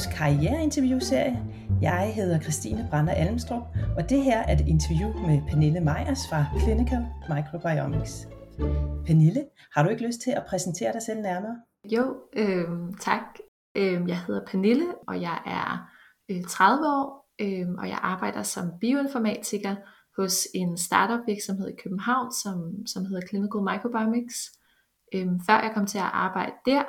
vores karriereinterviewserie. Jeg hedder Christine Brander Almstrup, og det her er et interview med Pernille Meyers fra Clinical Microbiomics. Pernille, har du ikke lyst til at præsentere dig selv nærmere? Jo, øh, tak. Øh, jeg hedder Pernille, og jeg er øh, 30 år, øh, og jeg arbejder som bioinformatiker hos en startup virksomhed i København, som, som hedder Clinical Microbiomics. Øh, før jeg kom til at arbejde der,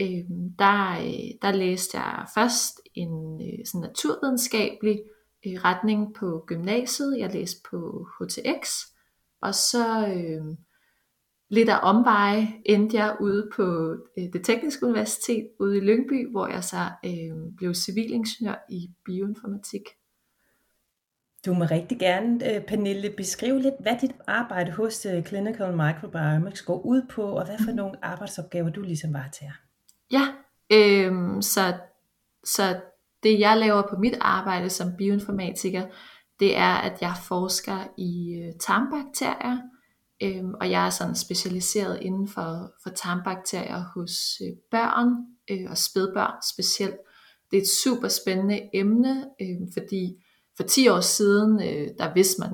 øh, der, øh, der læste jeg først en øh, sådan naturvidenskabelig øh, retning på gymnasiet. Jeg læste på HTX, og så øh, lidt af omveje endte jeg ude på øh, det tekniske universitet ude i Lyngby, hvor jeg så øh, blev civilingeniør i bioinformatik. Du må rigtig gerne, øh, Pernille, beskrive lidt, hvad dit arbejde hos øh, Clinical Microbiomics går ud på, og hvad for mhm. nogle arbejdsopgaver du ligesom varetager. Ja, øhm, så, så det jeg laver på mit arbejde som bioinformatiker, det er, at jeg forsker i øh, tarmbakterier, øhm, og jeg er sådan specialiseret inden for, for tarmbakterier hos øh, børn øh, og spædbørn specielt. Det er et super spændende emne, øh, fordi for 10 år siden, øh, der vidste man,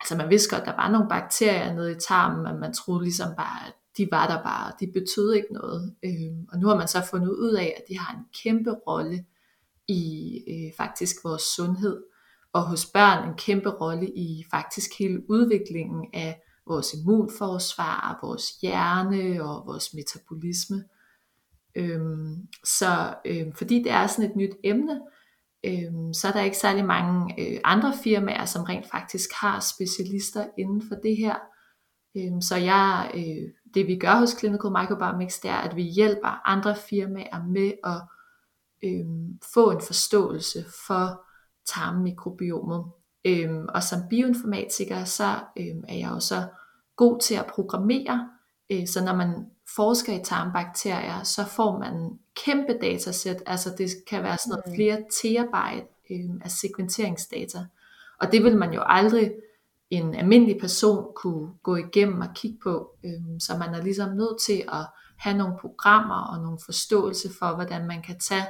altså man vidste godt, at der var nogle bakterier nede i tarmen, men man troede ligesom bare, at de var der bare, de betød ikke noget. Øh, og nu har man så fundet ud af, at de har en kæmpe rolle i øh, faktisk vores sundhed, og hos børn en kæmpe rolle i faktisk hele udviklingen af vores immunforsvar, vores hjerne og vores metabolisme. Øhm, så øhm, fordi det er sådan et nyt emne, øhm, så er der ikke særlig mange øh, andre firmaer, som rent faktisk har specialister inden for det her. Øhm, så jeg, øh, det vi gør hos Clinical Microbiomics, det er, at vi hjælper andre firmaer med at øh, få en forståelse for tarmmikrobiomet. Øhm, og som bioinformatiker, så øhm, er jeg jo så god til at programmere, øh, så når man forsker i tarmbakterier, så får man kæmpe datasæt, altså det kan være sådan noget mm. flere terabyte øh, af sekventeringsdata. Og det vil man jo aldrig en almindelig person kunne gå igennem og kigge på. Øh, så man er ligesom nødt til at have nogle programmer og nogle forståelse for, hvordan man kan tage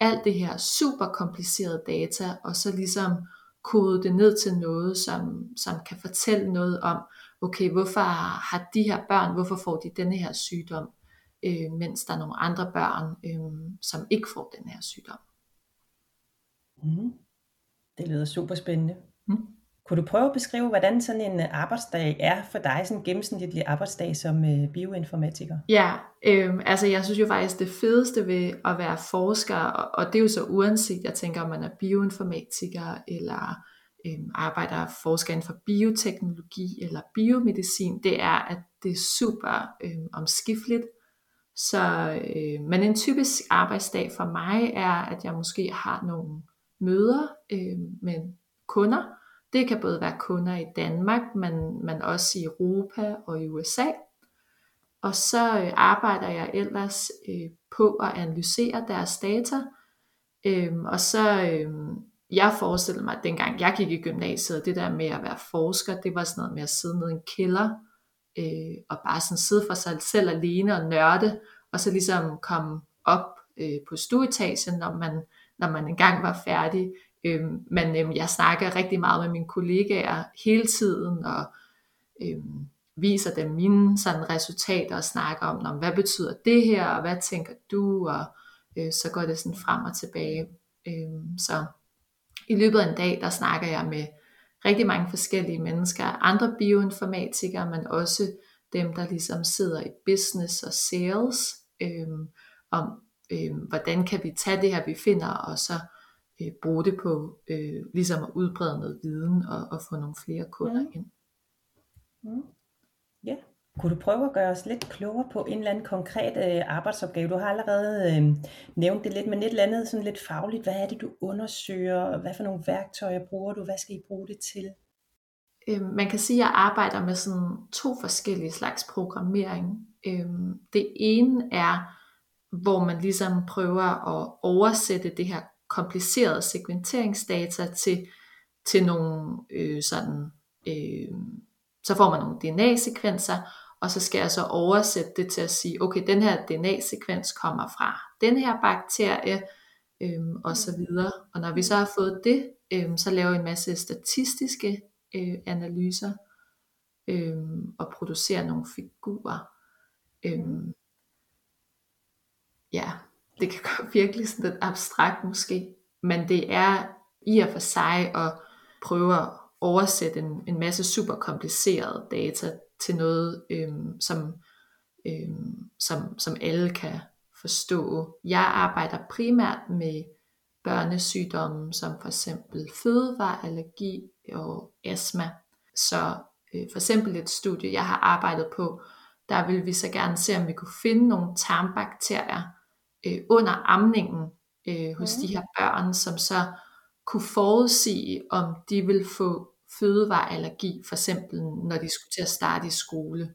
alt det her super komplicerede data, og så ligesom kode det ned til noget, som, som kan fortælle noget om, okay, hvorfor har de her børn, hvorfor får de denne her sygdom, øh, mens der er nogle andre børn, øh, som ikke får den her sygdom. Mm. Det lyder super spændende. Mm. Kunne du prøve at beskrive, hvordan sådan en øh, arbejdsdag er for dig, sådan en gennemsnitlig arbejdsdag som øh, bioinformatiker? Ja, øh, altså jeg synes jo faktisk, det fedeste ved at være forsker, og, og det er jo så uanset, jeg tænker, om man er bioinformatiker, eller øh, arbejder forsker inden for bioteknologi, eller biomedicin, det er, at det er super øh, omskifteligt. Så, øh, men en typisk arbejdsdag for mig er, at jeg måske har nogle møder øh, med kunder, det kan både være kunder i Danmark, men, men også i Europa og i USA. Og så øh, arbejder jeg ellers øh, på at analysere deres data. Øhm, og så, øh, jeg forestillede mig, at dengang jeg gik i gymnasiet, det der med at være forsker, det var sådan noget med at sidde nede i en kælder, øh, og bare sådan sidde for sig selv alene og nørde, og så ligesom komme op øh, på stueetagen, når man, når man engang var færdig. Øhm, men øhm, jeg snakker rigtig meget med mine kollegaer hele tiden, og øhm, viser dem mine sådan, resultater og snakker om, om, hvad betyder det her, og hvad tænker du, og øh, så går det sådan frem og tilbage. Øhm, så i løbet af en dag, der snakker jeg med rigtig mange forskellige mennesker, andre bioinformatikere, men også dem, der ligesom sidder i business og sales, øhm, om øhm, hvordan kan vi tage det her, vi finder, og så øh, bruge det på øh, ligesom at udbrede noget viden og, og få nogle flere kunder mm. ind. Mm. Ja. Kunne du prøve at gøre os lidt klogere på en eller anden konkret øh, arbejdsopgave? Du har allerede øh, nævnt det lidt, men et eller andet sådan lidt fagligt. Hvad er det, du undersøger? Hvad for nogle værktøjer bruger du? Hvad skal I bruge det til? Øh, man kan sige, at jeg arbejder med sådan to forskellige slags programmering. Øh, det ene er, hvor man ligesom prøver at oversætte det her komplicerede sekventeringsdata til, til nogle øh, sådan, øh, så får man nogle DNA-sekvenser, og så skal jeg så oversætte det til at sige, okay, den her DNA-sekvens kommer fra den her bakterie, øhm, og så videre. Og når vi så har fået det, øhm, så laver vi en masse statistiske øh, analyser, øhm, og producerer nogle figurer. Øhm, ja, det kan godt virkelig sådan lidt abstrakt måske, men det er i og for sig at prøve at oversætte en, en masse super komplicerede data til noget, øhm, som, øhm, som, som alle kan forstå. Jeg arbejder primært med børnesygdomme, som for eksempel fødevareallergi og astma. Så øh, for eksempel et studie, jeg har arbejdet på, der vil vi så gerne se, om vi kunne finde nogle tarmbakterier øh, under amningen øh, hos mm. de her børn, som så kunne forudsige, om de vil få fødevareallergi, for eksempel når de skulle til at starte i skole.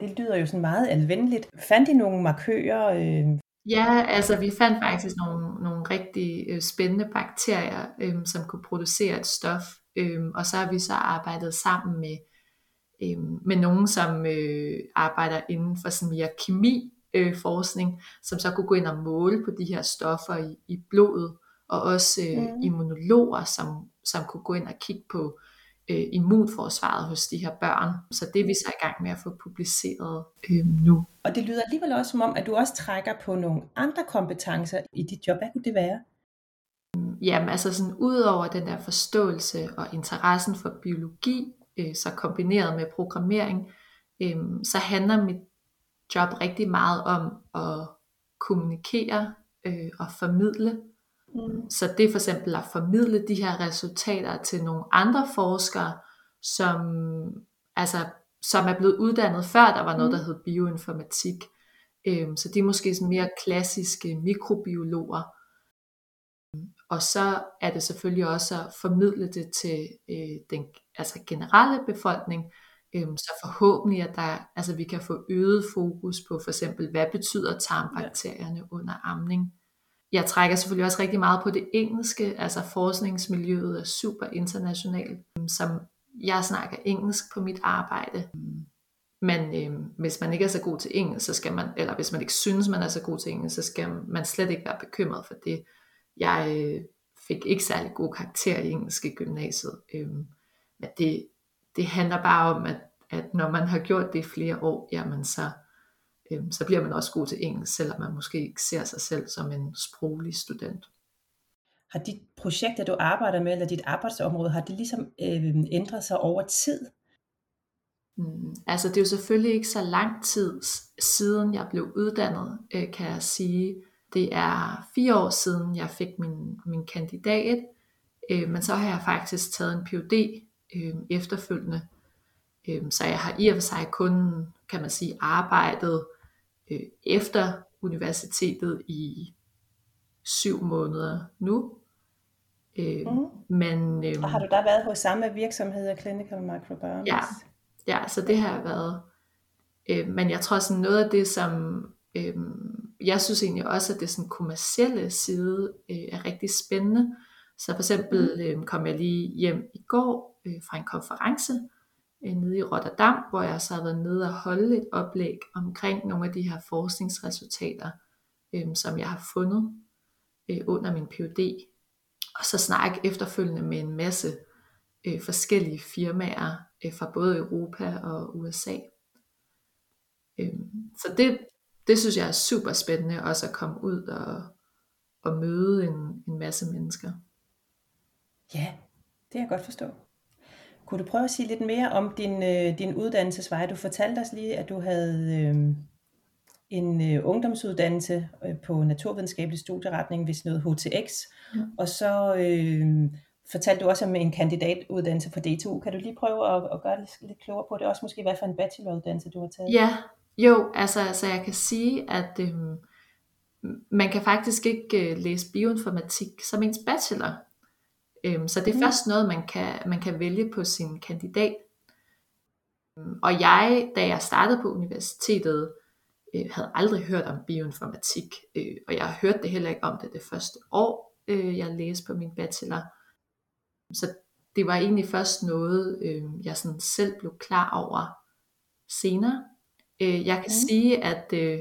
Det lyder jo sådan meget anvendeligt. Fandt I nogle markører? Øh... Ja, altså vi fandt faktisk nogle, nogle rigtig øh, spændende bakterier, øh, som kunne producere et stof. Øh, og så har vi så arbejdet sammen med, øh, med nogen, som øh, arbejder inden for sådan mere kemi øh, forskning, som så kunne gå ind og måle på de her stoffer i, i blodet, og også øh, mm. immunologer, som, som kunne gå ind og kigge på øh, immunforsvaret hos de her børn. Så det er vi så i gang med at få publiceret øh, nu. Og det lyder alligevel også som om, at du også trækker på nogle andre kompetencer i dit job. Hvad kunne det være? Jamen altså sådan ud over den der forståelse og interessen for biologi, øh, så kombineret med programmering, øh, så handler mit job rigtig meget om at kommunikere øh, og formidle Mm. Så det er for eksempel at formidle de her resultater til nogle andre forskere, som, altså, som er blevet uddannet før der var noget, der mm. hed bioinformatik. Øhm, så de er måske sådan mere klassiske mikrobiologer. Og så er det selvfølgelig også at formidle det til øh, den altså generelle befolkning, øhm, så forhåbentlig at der, altså vi kan få øget fokus på for eksempel, hvad betyder tarmbakterierne ja. under amning jeg trækker selvfølgelig også rigtig meget på det engelske, altså forskningsmiljøet er super internationalt, som jeg snakker engelsk på mit arbejde. Men øh, hvis man ikke er så god til engelsk, så skal man, eller hvis man ikke synes, man er så god til engelsk, så skal man slet ikke være bekymret for det. Jeg øh, fik ikke særlig gode karakterer i engelsk i gymnasiet. Øh, men det, det handler bare om, at, at når man har gjort det i flere år, jamen så, øh, så bliver man også god til engelsk, selvom man måske ikke ser sig selv som en sproglig student. Har de projekter, du arbejder med, eller dit arbejdsområde, har det ligesom øh, ændret sig over tid? Mm, altså det er jo selvfølgelig ikke så lang tid siden jeg blev uddannet, øh, kan jeg sige. Det er fire år siden, jeg fik min, min kandidat, øh, men så har jeg faktisk taget en PhD øh, efterfølgende. Øh, så jeg har i og for sig kun, kan man sige, arbejdet øh, efter universitetet i syv måneder nu. Øh, mm. men, øh, og har du da været hos samme virksomhed, Clinical Microbiology? Ja, ja, så det har jeg været. Øh, men jeg tror sådan noget af det, som øh, jeg synes egentlig også, at det sådan kommercielle side øh, er rigtig spændende. Så for eksempel øh, kom jeg lige hjem i går øh, fra en konference, øh, nede i Rotterdam, hvor jeg så har været nede og holde et oplæg omkring nogle af de her forskningsresultater, øh, som jeg har fundet øh, under min PhD. Og så snakke efterfølgende med en masse øh, forskellige firmaer øh, fra både Europa og USA. Øh, så det, det synes jeg er super spændende også at komme ud og, og møde en, en masse mennesker. Ja, det kan jeg godt forstå. Kunne du prøve at sige lidt mere om din, øh, din uddannelsesvej? Du fortalte os lige, at du havde øh, en øh, ungdomsuddannelse øh, på naturvidenskabelig studieretning, hvis noget HTX, ja. og så øh, fortalte du også om en kandidatuddannelse på DTU. Kan du lige prøve at, at gøre det lidt klogere på det? Også måske, hvad for en bacheloruddannelse du har taget? Ja, jo, altså, altså jeg kan sige, at øh, man kan faktisk ikke øh, læse bioinformatik som ens bachelor. Øhm, så det er mm. først noget, man kan, man kan vælge på sin kandidat. Øhm, og jeg, da jeg startede på universitetet, øh, havde aldrig hørt om bioinformatik, øh, og jeg hørte det heller ikke om det det første år, øh, jeg læste på min bachelor. Så det var egentlig først noget, øh, jeg sådan selv blev klar over, senere. Øh, jeg kan Mm. sige, at, øh,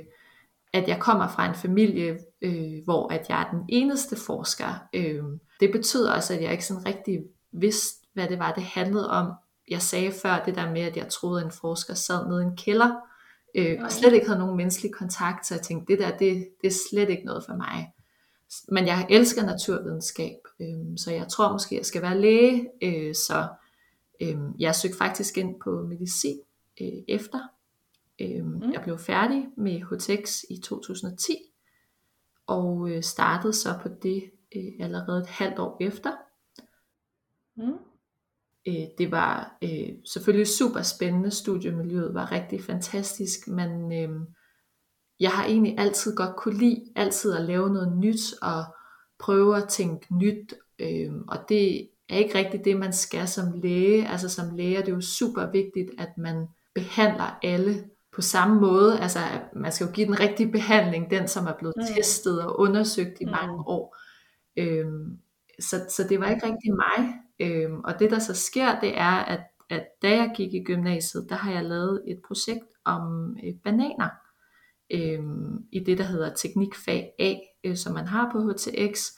at jeg kommer fra en familie, øh, hvor at jeg er den eneste forsker. Øh, det betyder også, at jeg ikke sådan rigtig vidste, hvad det var, det handlede om. Jeg sagde før det der med, at jeg troede, at en forsker sad nede i en kælder, øh, og slet ikke havde nogen menneskelig kontakt, så jeg tænkte, det der, det, det er slet ikke noget for mig. Men jeg elsker naturvidenskab, øh, så jeg tror måske, jeg skal være læge, øh, så øh, jeg søgte faktisk ind på medicin øh, efter. Øh, Mm. Jeg blev færdig med HTX i 2010, og øh, startede så på det øh, allerede et halvt år efter. Mm. Øh, det var øh, selvfølgelig super spændende, studiemiljøet var rigtig fantastisk, men øh, jeg har egentlig altid godt kunne lide altid at lave noget nyt og prøve at tænke nyt, øh, og det er ikke rigtigt det, man skal som læge. Altså som læge er det jo super vigtigt, at man behandler alle på samme måde. Altså at man skal jo give den rigtige behandling, den som er blevet Mm. testet og undersøgt i Mm. mange år. Øhm, så, så det var ikke rigtig mig. Øhm, og det der så sker, det er, at, at da jeg gik i gymnasiet, der har jeg lavet et projekt om øh, bananer. Øhm, I det, der hedder teknikfag A, øh, som man har på HTX.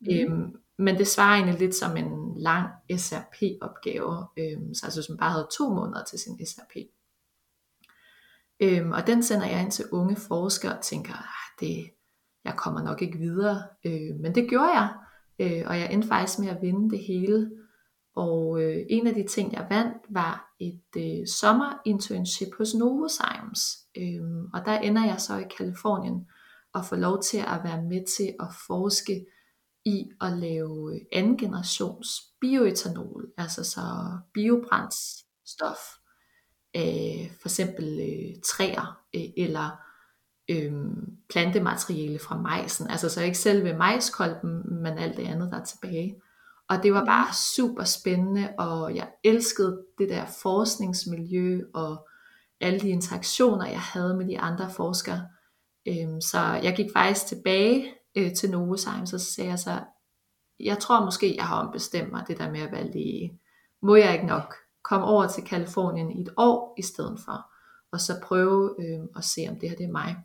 Mm. Øhm, men det svarer egentlig lidt som en lang SRP-opgave, øhm, så altså man bare havde to måneder til sin SRP. Øhm, og den sender jeg ind til unge forskere og tænker, "Ah, det, jeg kommer nok ikke videre. Øh, men det gjorde jeg, øh, og jeg endte faktisk med at vinde det hele. Og øh, en af de ting, jeg vandt, var et øh, sommerinternship hos Novozymes. Øh, og der ender jeg så i Kalifornien og får lov til at være med til at forske i at lave anden generations bioetanol, altså så biobrændstof af for eksempel øh, træer øh, eller øh, plantemateriale fra majsen. Altså så ikke selve majskolben, men alt det andet, der er tilbage. Og det var Mm. bare super spændende, og jeg elskede det der forskningsmiljø og alle de interaktioner, jeg havde med de andre forskere. Øhm, så jeg gik faktisk tilbage øh, til Novozymes, og så sagde jeg så, jeg tror måske, jeg har ombestemt mig det der med at være læge. Må jeg ikke nok komme over til Kalifornien i et år i stedet for, og så prøve øh, at se, om det her det er mig.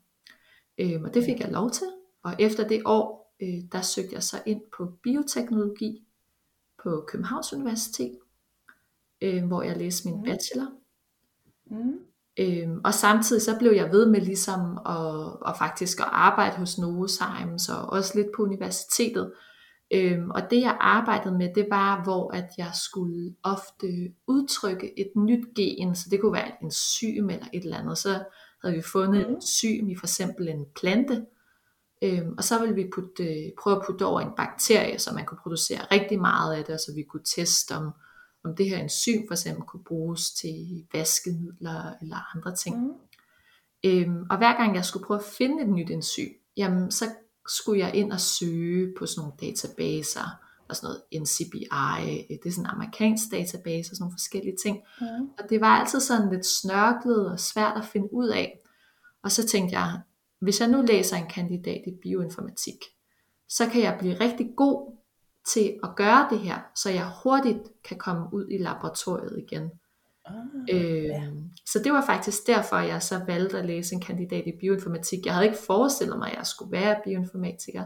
Øhm, og det fik jeg lov til, og efter det år, øh, der søgte jeg så ind på bioteknologi på Københavns Universitet, øh, hvor jeg læste min Mm. bachelor. Mm. Øhm, og samtidig så blev jeg ved med ligesom at, at faktisk at arbejde hos Novozymes og også lidt på universitetet. Øhm, og det jeg arbejdede med, det var, hvor at jeg skulle ofte udtrykke et nyt gen, så det kunne være et enzym eller et eller andet. Så havde vi fundet et Mm. enzym i for eksempel en plante, øhm, og så ville vi putte, øh, prøve at putte over en bakterie, så man kunne producere rigtig meget af det, og så vi kunne teste om, om det her enzym for eksempel kunne bruges til vaskemidler eller andre ting. Mm. Øhm, og hver gang jeg skulle prøve at finde et nyt enzym, jamen så skulle jeg ind og søge på sådan nogle databaser, og sådan noget NCBI, det er sådan en amerikansk database og sådan nogle forskellige ting. Mm. Og det var altid sådan lidt snørklet og svært at finde ud af. Og så tænkte jeg, hvis jeg nu læser en kandidat i bioinformatik, så kan jeg blive rigtig god til at gøre det her, så jeg hurtigt kan komme ud i laboratoriet igen. Ah, Øh, ja. Øhm, så det var faktisk derfor, jeg så valgte at læse en kandidat i bioinformatik. Jeg havde ikke forestillet mig, at jeg skulle være bioinformatiker,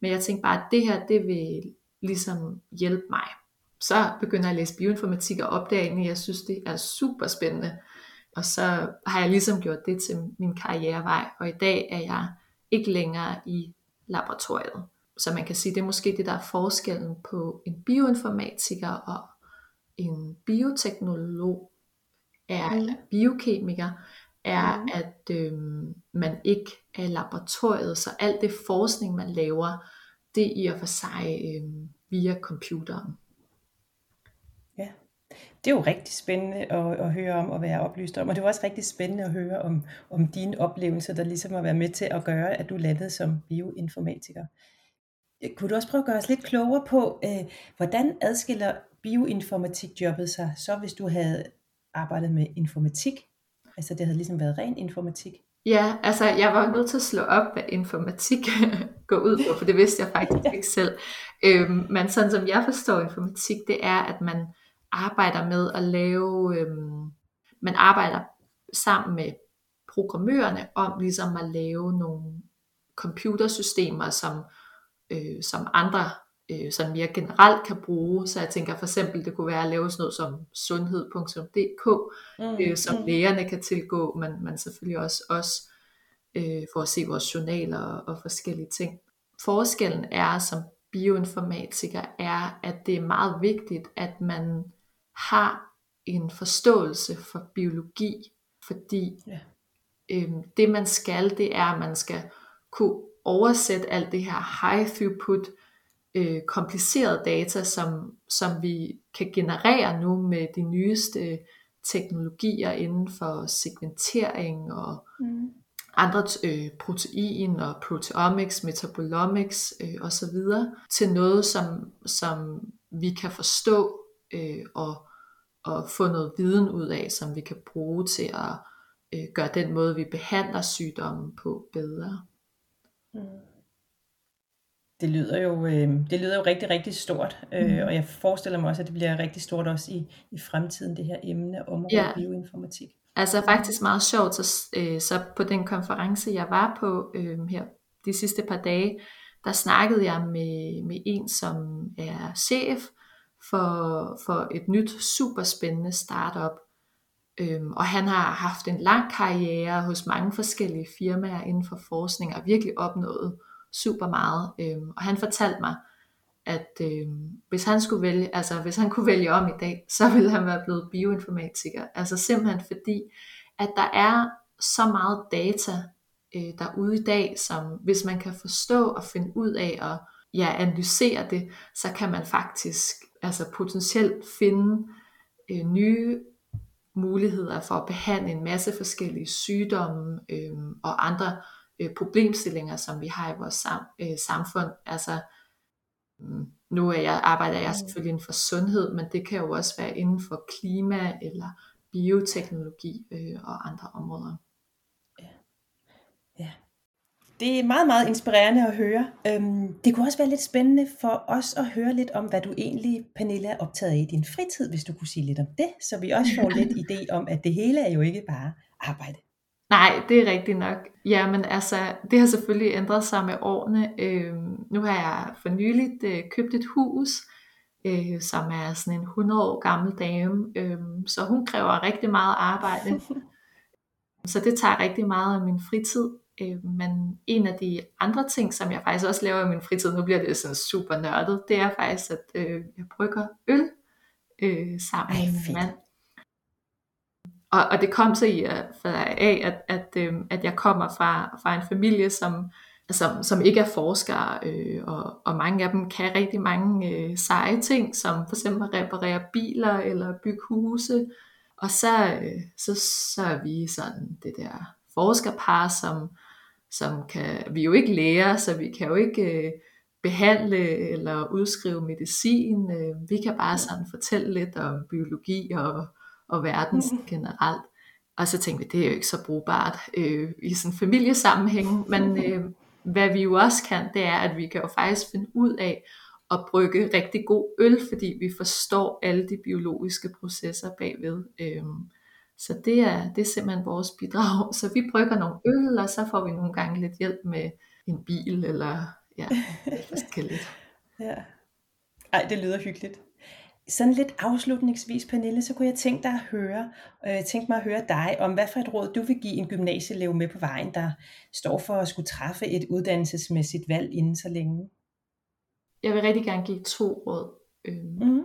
men jeg tænkte bare, at det her, det vil ligesom hjælpe mig. Så begynder jeg at læse bioinformatik og opdage egentlig, at jeg synes, det er super spændende. Og så har jeg ligesom gjort det til min karrierevej, og i dag er jeg ikke længere i laboratoriet. Så man kan sige, det er måske det, der er forskellen på en bioinformatiker og en bioteknolog, er, Mm. biokemiker, er, Mm. at øhm, man ikke er i laboratoriet, så alt det forskning, man laver, det er i og for sig øhm, via computeren. Ja, det er jo rigtig spændende at, at høre om og være oplyst om, og det var også rigtig spændende at høre om, om dine oplevelser, der ligesom har været med til at gøre, at du landede som bioinformatiker. Kunne du også prøve at gøre os lidt klogere på, øh, hvordan adskiller bioinformatikjobbet sig, så hvis du havde arbejdet med informatik? Altså det havde ligesom været ren informatik. Ja, altså jeg var nødt til at slå op, hvad informatik går ud på, for det vidste jeg faktisk ikke selv. Øhm, men sådan som jeg forstår informatik, det er, at man arbejder med at lave, øhm, man arbejder sammen med programmørerne om ligesom at lave nogle computersystemer, som, øh, som andre øh, sådan mere generelt kan bruge. Så jeg tænker for eksempel, det kunne være at lave sådan noget som sundhed.dk, mm, øh, som mm. lægerne kan tilgå, men, men selvfølgelig også os, øh, for at se vores journaler og, og forskellige ting. Forskellen er som bioinformatiker, er, at det er meget vigtigt, at man har en forståelse for biologi, fordi ja. øhm, det man skal, det er, at man skal kunne oversætte alt det her high throughput, øh, komplicerede data, som, som vi kan generere nu med de nyeste teknologier inden for segmentering og mm. andre øh, protein og proteomics, metabolomics øh, osv. til noget, som, som vi kan forstå øh, og, og få noget viden ud af, som vi kan bruge til at øh, gøre den måde, vi behandler sygdommen på bedre. Mm. Det lyder jo, øh, det lyder jo rigtig, rigtig stort, øh, mm. og jeg forestiller mig også, at det bliver rigtig stort også i, i fremtiden, det her emne om ja. bioinformatik. Altså faktisk meget sjovt, så, øh, så på den konference, jeg var på øh, her de sidste par dage, der snakkede jeg med, med en, som er chef for, for et nyt superspændende startup. Øhm, og han har haft en lang karriere hos mange forskellige firmaer inden for forskning og virkelig opnået super meget. Øhm, og han fortalte mig, at øh, hvis han skulle vælge, altså hvis han kunne vælge om i dag, så ville han være blevet bioinformatiker. Altså simpelthen fordi, at der er så meget data øh, derude i dag, som hvis man kan forstå og finde ud af og ja, analysere det, så kan man faktisk altså potentielt finde øh, nye muligheder for at behandle en masse forskellige sygdomme øh, og andre øh, problemstillinger, som vi har i vores sam, øh, samfund. Altså, øh, nu er jeg, arbejder jeg mm. selvfølgelig inden for sundhed, men det kan jo også være inden for klima eller bioteknologi øh, og andre områder. Ja. ja. Det er meget, meget inspirerende at høre. Øhm, det kunne også være lidt spændende for os at høre lidt om, hvad du egentlig, Pernille, er optaget af i din fritid, hvis du kunne sige lidt om det, så vi også får lidt idé om, at det hele er jo ikke bare arbejde. Nej, det er rigtigt nok. Jamen altså, det har selvfølgelig ændret sig med årene. Øhm, nu har jeg for nyligt øh, købt et hus, øh, som er sådan en 100 år gammel dame, øh, så hun kræver rigtig meget arbejde. så det tager rigtig meget af min fritid. Øh, men en af de andre ting, som jeg faktisk også laver i min fritid, nu bliver det sådan super nørdet, det er faktisk, at øh, jeg brygger øl øh, sammen Ej, med min mand. Og, og det kom så i af, at, at, øh, at jeg kommer fra, fra en familie, som, som, som ikke er forskere, øh, og, og mange af dem kan rigtig mange øh, seje ting, som for eksempel reparere biler eller bygge huse. Og så, øh, så, så er vi sådan det der forskerpar, som, som kan, vi jo ikke læger, så vi kan jo ikke øh, behandle eller udskrive medicin. Øh, vi kan bare sådan fortælle lidt om biologi og, og verden mm. generelt. Og så tænkte vi, det er jo ikke så brugbart øh, i sådan familiesammenhæng, men øh, hvad vi jo også kan, det er, at vi kan jo faktisk finde ud af at brygge rigtig god øl, fordi vi forstår alle de biologiske processer bagved. Øh, så det er, det er simpelthen vores bidrag. Så vi brygger nogle øl, og så får vi nogle gange lidt hjælp med en bil, eller ja, forskelligt. ja. Ej, det lyder hyggeligt. Sådan lidt afslutningsvis, Pernille, så kunne jeg tænke, dig at høre, øh, tænke mig at høre dig om, hvad for et råd du vil give en gymnasieelev med på vejen, der står for at skulle træffe et uddannelsesmæssigt valg inden så længe. Jeg vil rigtig gerne give to råd. Mm.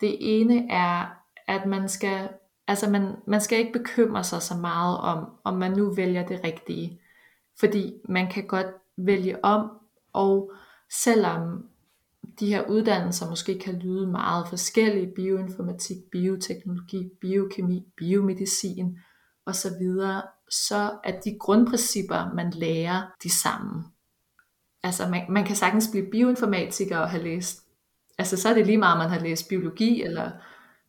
Det ene er, at man skal Altså man, man skal ikke bekymre sig så meget om, om man nu vælger det rigtige. Fordi man kan godt vælge om, og selvom de her uddannelser måske kan lyde meget forskellige, bioinformatik, bioteknologi, biokemi, biomedicin osv., så er de grundprincipper, man lærer, de samme. Altså man, man kan sagtens blive bioinformatiker og have læst, altså så er det lige meget, man har læst biologi eller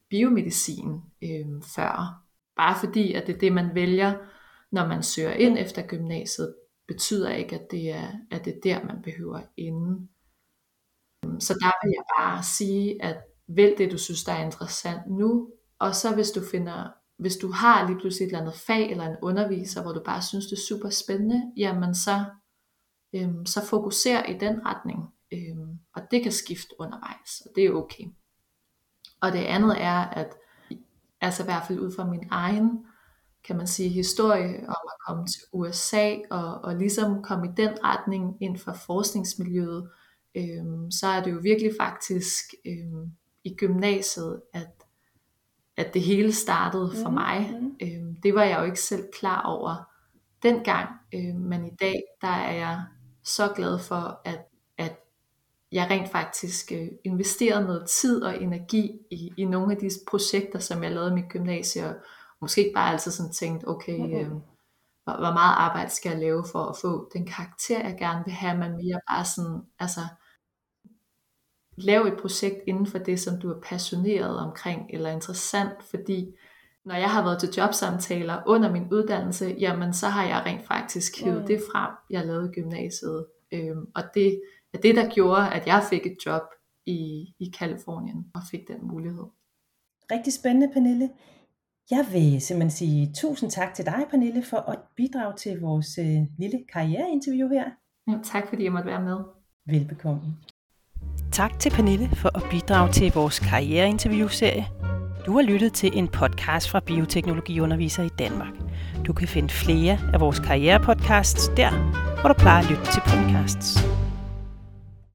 biomedicin øh, før. Bare fordi, at det er det, man vælger, når man søger ind efter gymnasiet, betyder ikke, at det er, at det er der, man behøver inden. Så der vil jeg bare sige, at vælg det, du synes, der er interessant nu, og så hvis du finder hvis du har lige pludselig et eller andet fag eller en underviser, hvor du bare synes, det er super spændende, jamen så, øhm, så fokuser i den retning. Øhm, og det kan skifte undervejs, og det er okay. Og det andet er, at altså i hvert fald ud fra min egen, kan man sige, historie om at komme til USA og, og ligesom komme i den retning ind for forskningsmiljøet, øhm, så er det jo virkelig faktisk øhm, i gymnasiet, at, at det hele startede for mm, mig. Mm. Øhm, det var jeg jo ikke selv klar over dengang, øhm, men i dag, der er jeg så glad for, at, at jeg rent faktisk øh, investerede noget tid og energi i, i nogle af de projekter, som jeg lavede i mit gymnasie, og måske ikke bare altid sådan tænkt, okay, øh, hvor, hvor meget arbejde skal jeg lave for at få den karakter, jeg gerne vil have, men mere bare sådan, altså, lave et projekt inden for det, som du er passioneret omkring, eller interessant, fordi når jeg har været til jobsamtaler under min uddannelse, jamen så har jeg rent faktisk hivet mm. det frem, jeg lavede i gymnasiet. Øhm, og det er det, der gjorde, at jeg fik et job i, i Kalifornien og fik den mulighed. Rigtig spændende, Pernille. Jeg vil simpelthen sige tusind tak til dig, Pernille, for at bidrage til vores øh, lille karriereinterview her. Ja, tak fordi jeg måtte være med. Velbekomme. Tak til Pernille for at bidrage til vores karriereinterviewserie. Du har lyttet til en podcast fra Bioteknologiundervisere i Danmark. Du kan finde flere af vores karrierepodcasts der, hvor du plejer at lytte til podcasts.